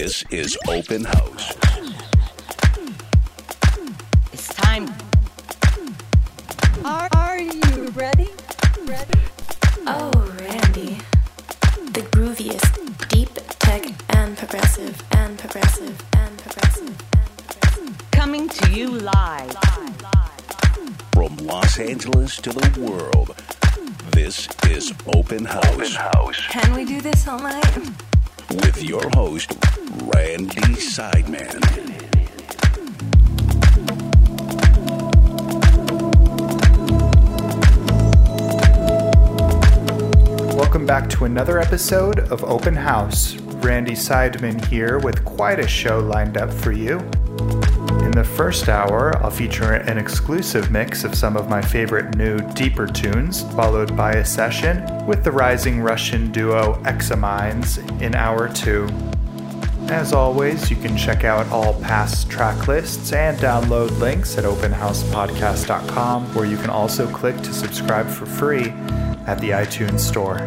This is Open House. It's time. Are, are you ready? Ready? Oh, Randy. The grooviest, deep tech and progressive and progressive and progressive and progressive. Coming to you live. From Los Angeles to the world, this is Open House. House. Can we do this all night? With your host, Randy Seidman. Welcome back to another episode of Open House. Randy Seidman here with quite a show lined up for you. In the first hour, I'll feature an exclusive mix of some of my favorite new, deeper tunes, followed by a session with the rising Russian duo Eximinds in hour two. As always, you can check out all past track lists and download links at openhousepodcast.com, where you can also click to subscribe for free at the iTunes Store.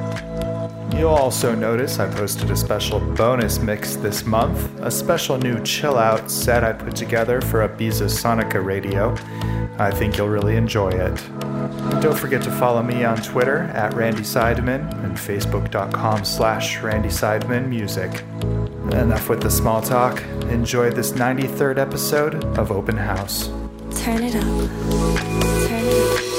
You'll also notice I posted a special bonus mix this month, a special new chill out set I put together for Ibiza Sonica Radio. I think you'll really enjoy it. Don't forget to follow me on Twitter at Randy Seidman and Facebook.com slash Randy Seidman Music. Enough with the small talk. Enjoy this 93rd episode of Open House. Turn it up. Turn it up.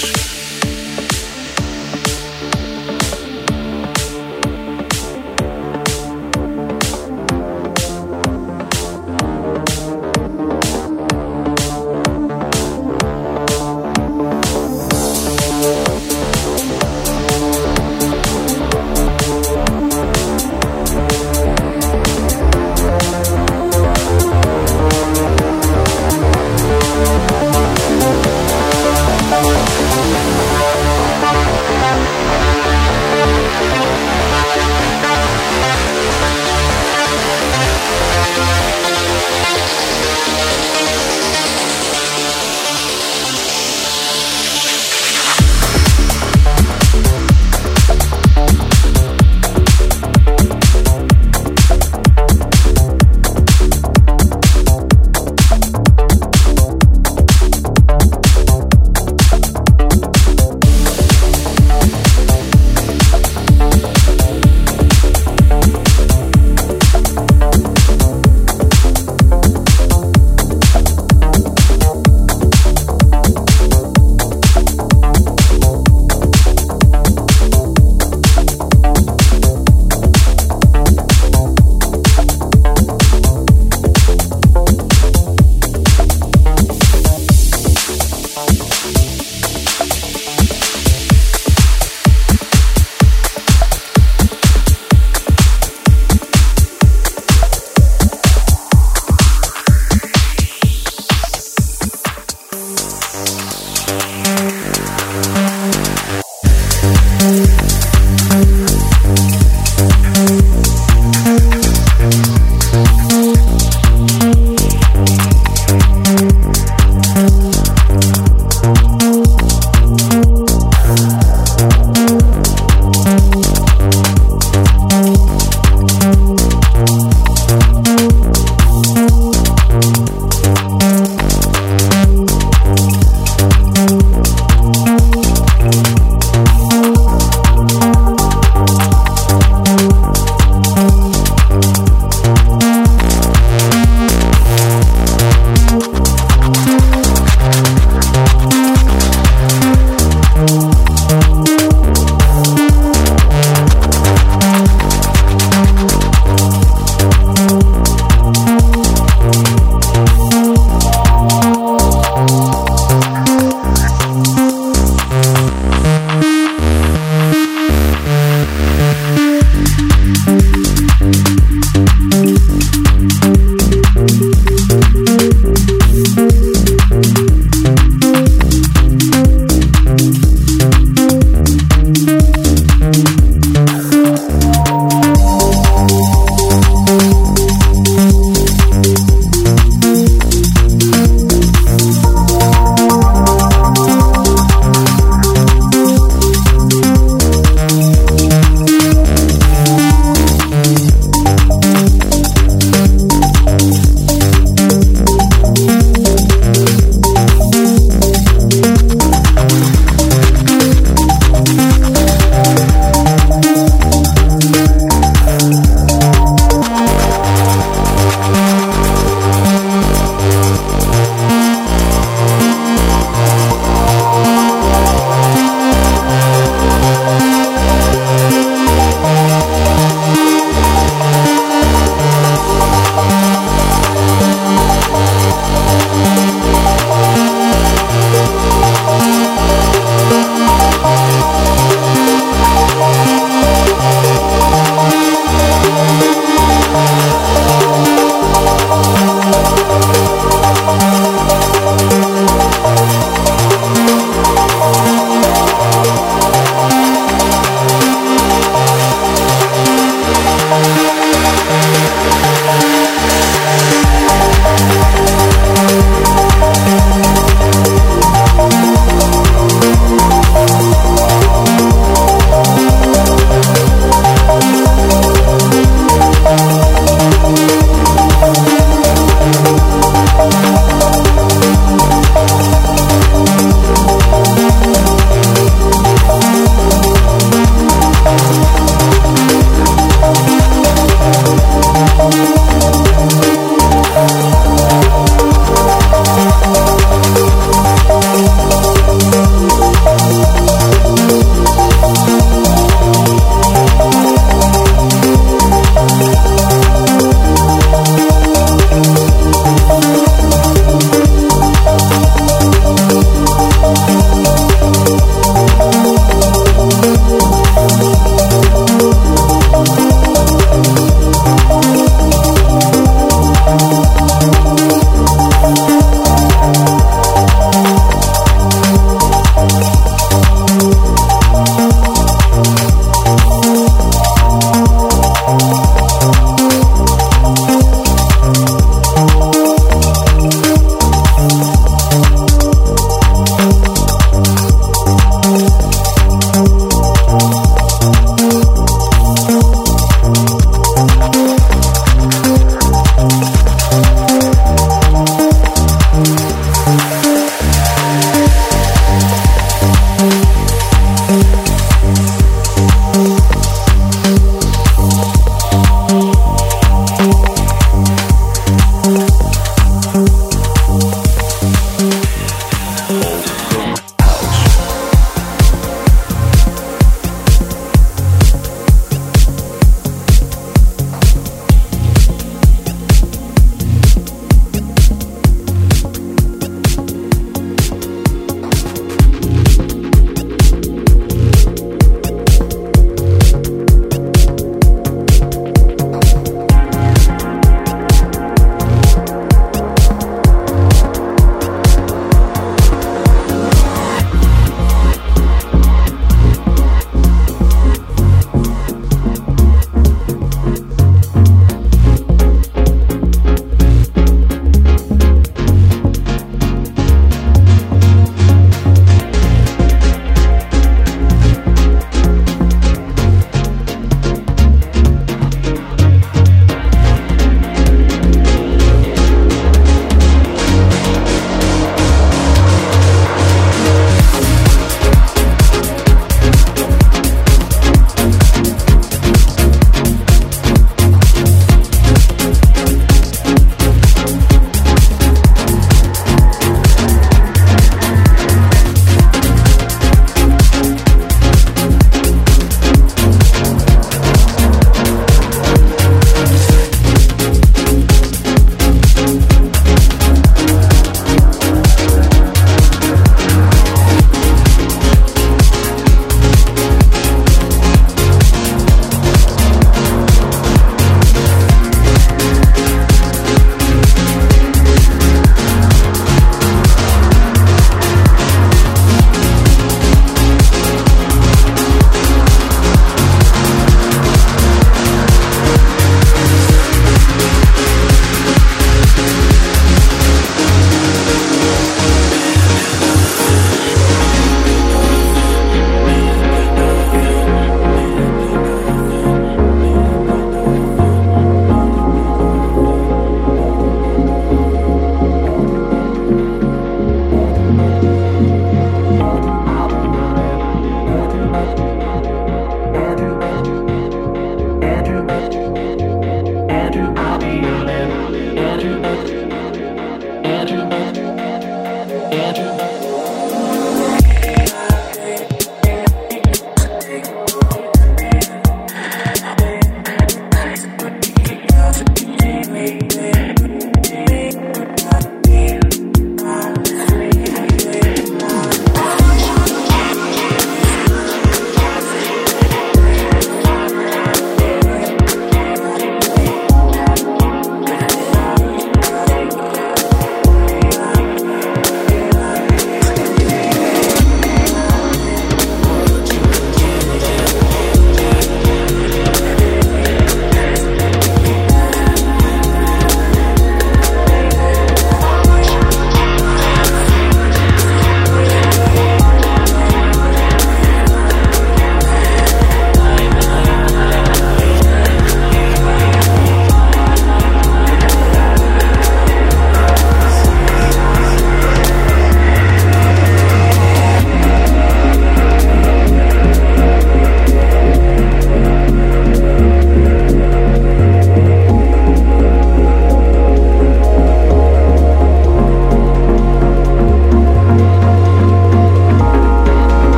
House.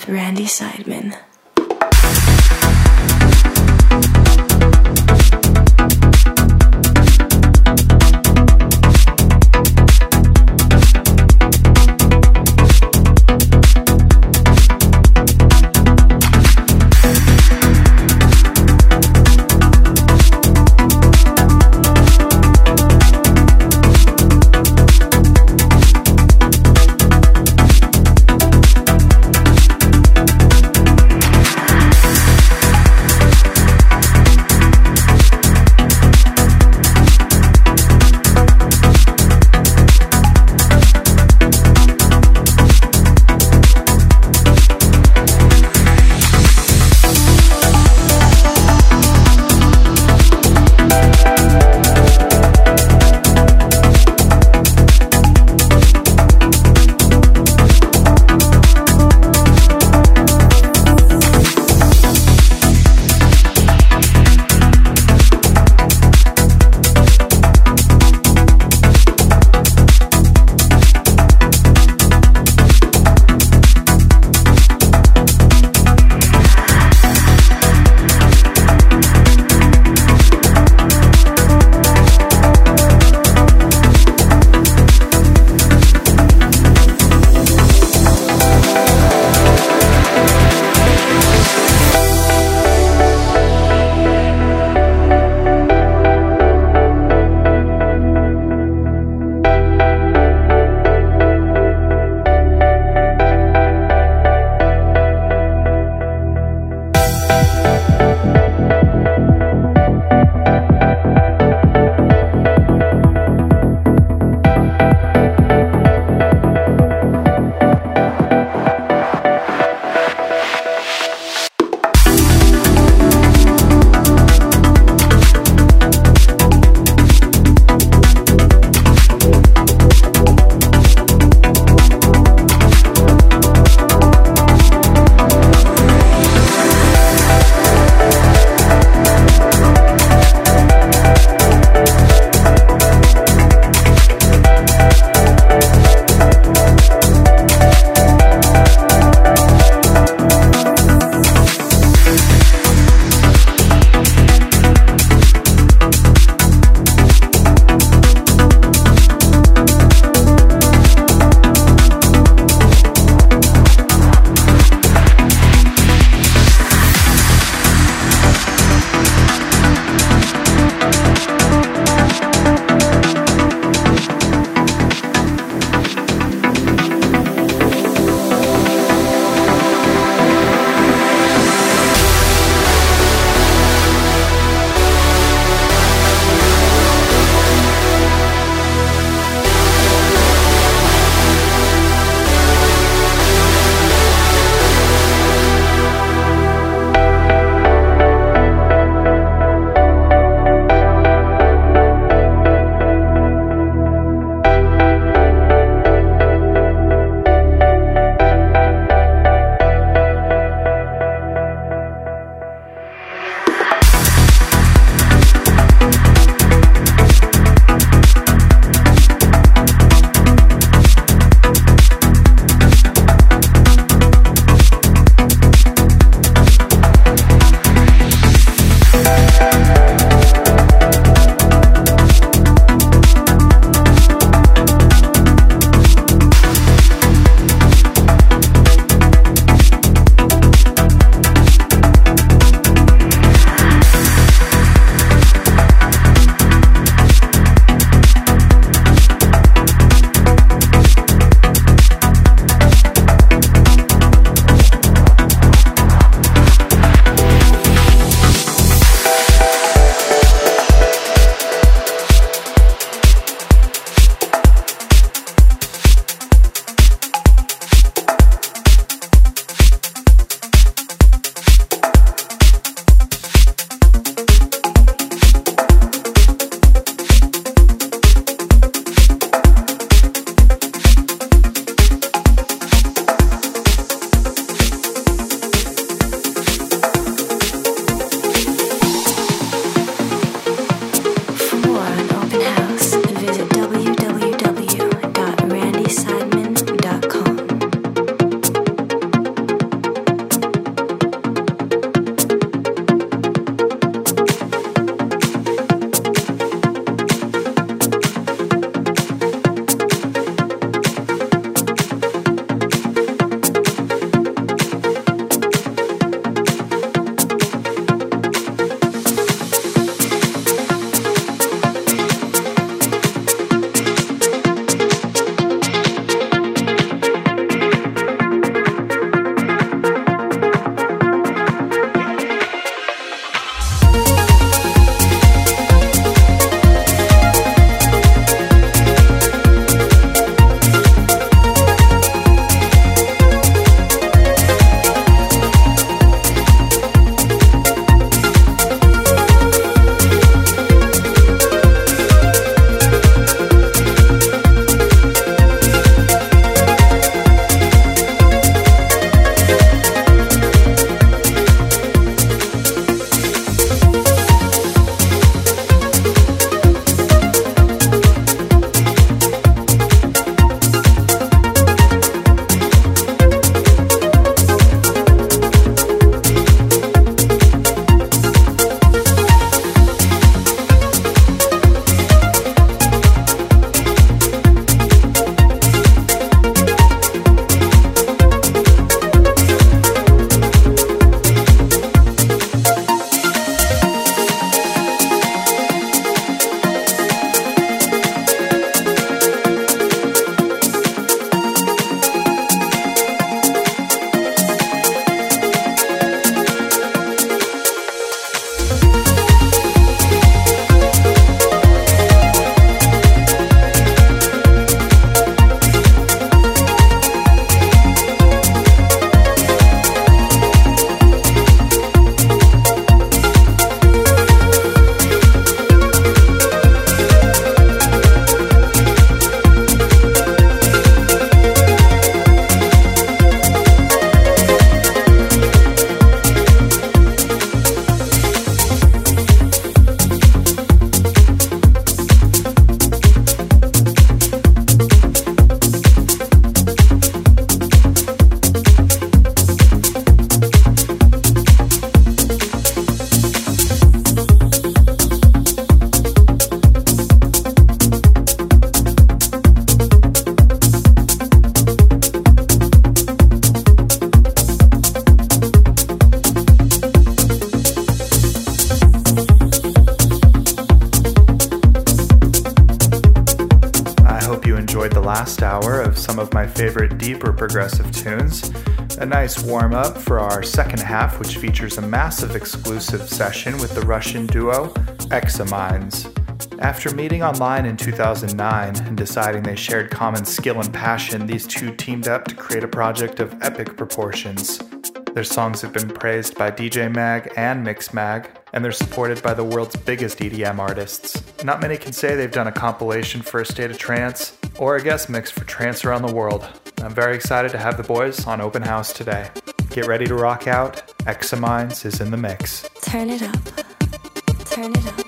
With Randy Seidman. Progressive tunes. A nice warm up for our second half, which features a massive exclusive session with the Russian duo Eximinds. After meeting online in 2009 and deciding they shared common skill and passion, these two teamed up to create a project of epic proportions. Their songs have been praised by DJ Mag and Mixmag, and they're supported by the world's biggest EDM artists. Not many can say they've done a compilation for a state of trance or a guest mix for trance around the world. I'm very excited to have the boys on Open House today. Get ready to rock out. Eximinds is in the mix. Turn it up. Turn it up.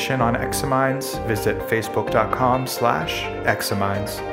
Information on Eximinds, visit facebook.com slash eximinds.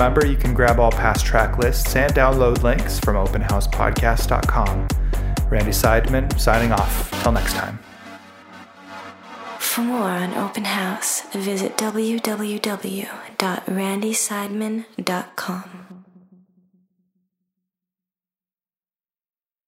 Remember you can grab all past track lists and download links from openhousepodcast.com. Randy Seidman signing off. Till next time. For more on Open House, visit www.randyseidman.com.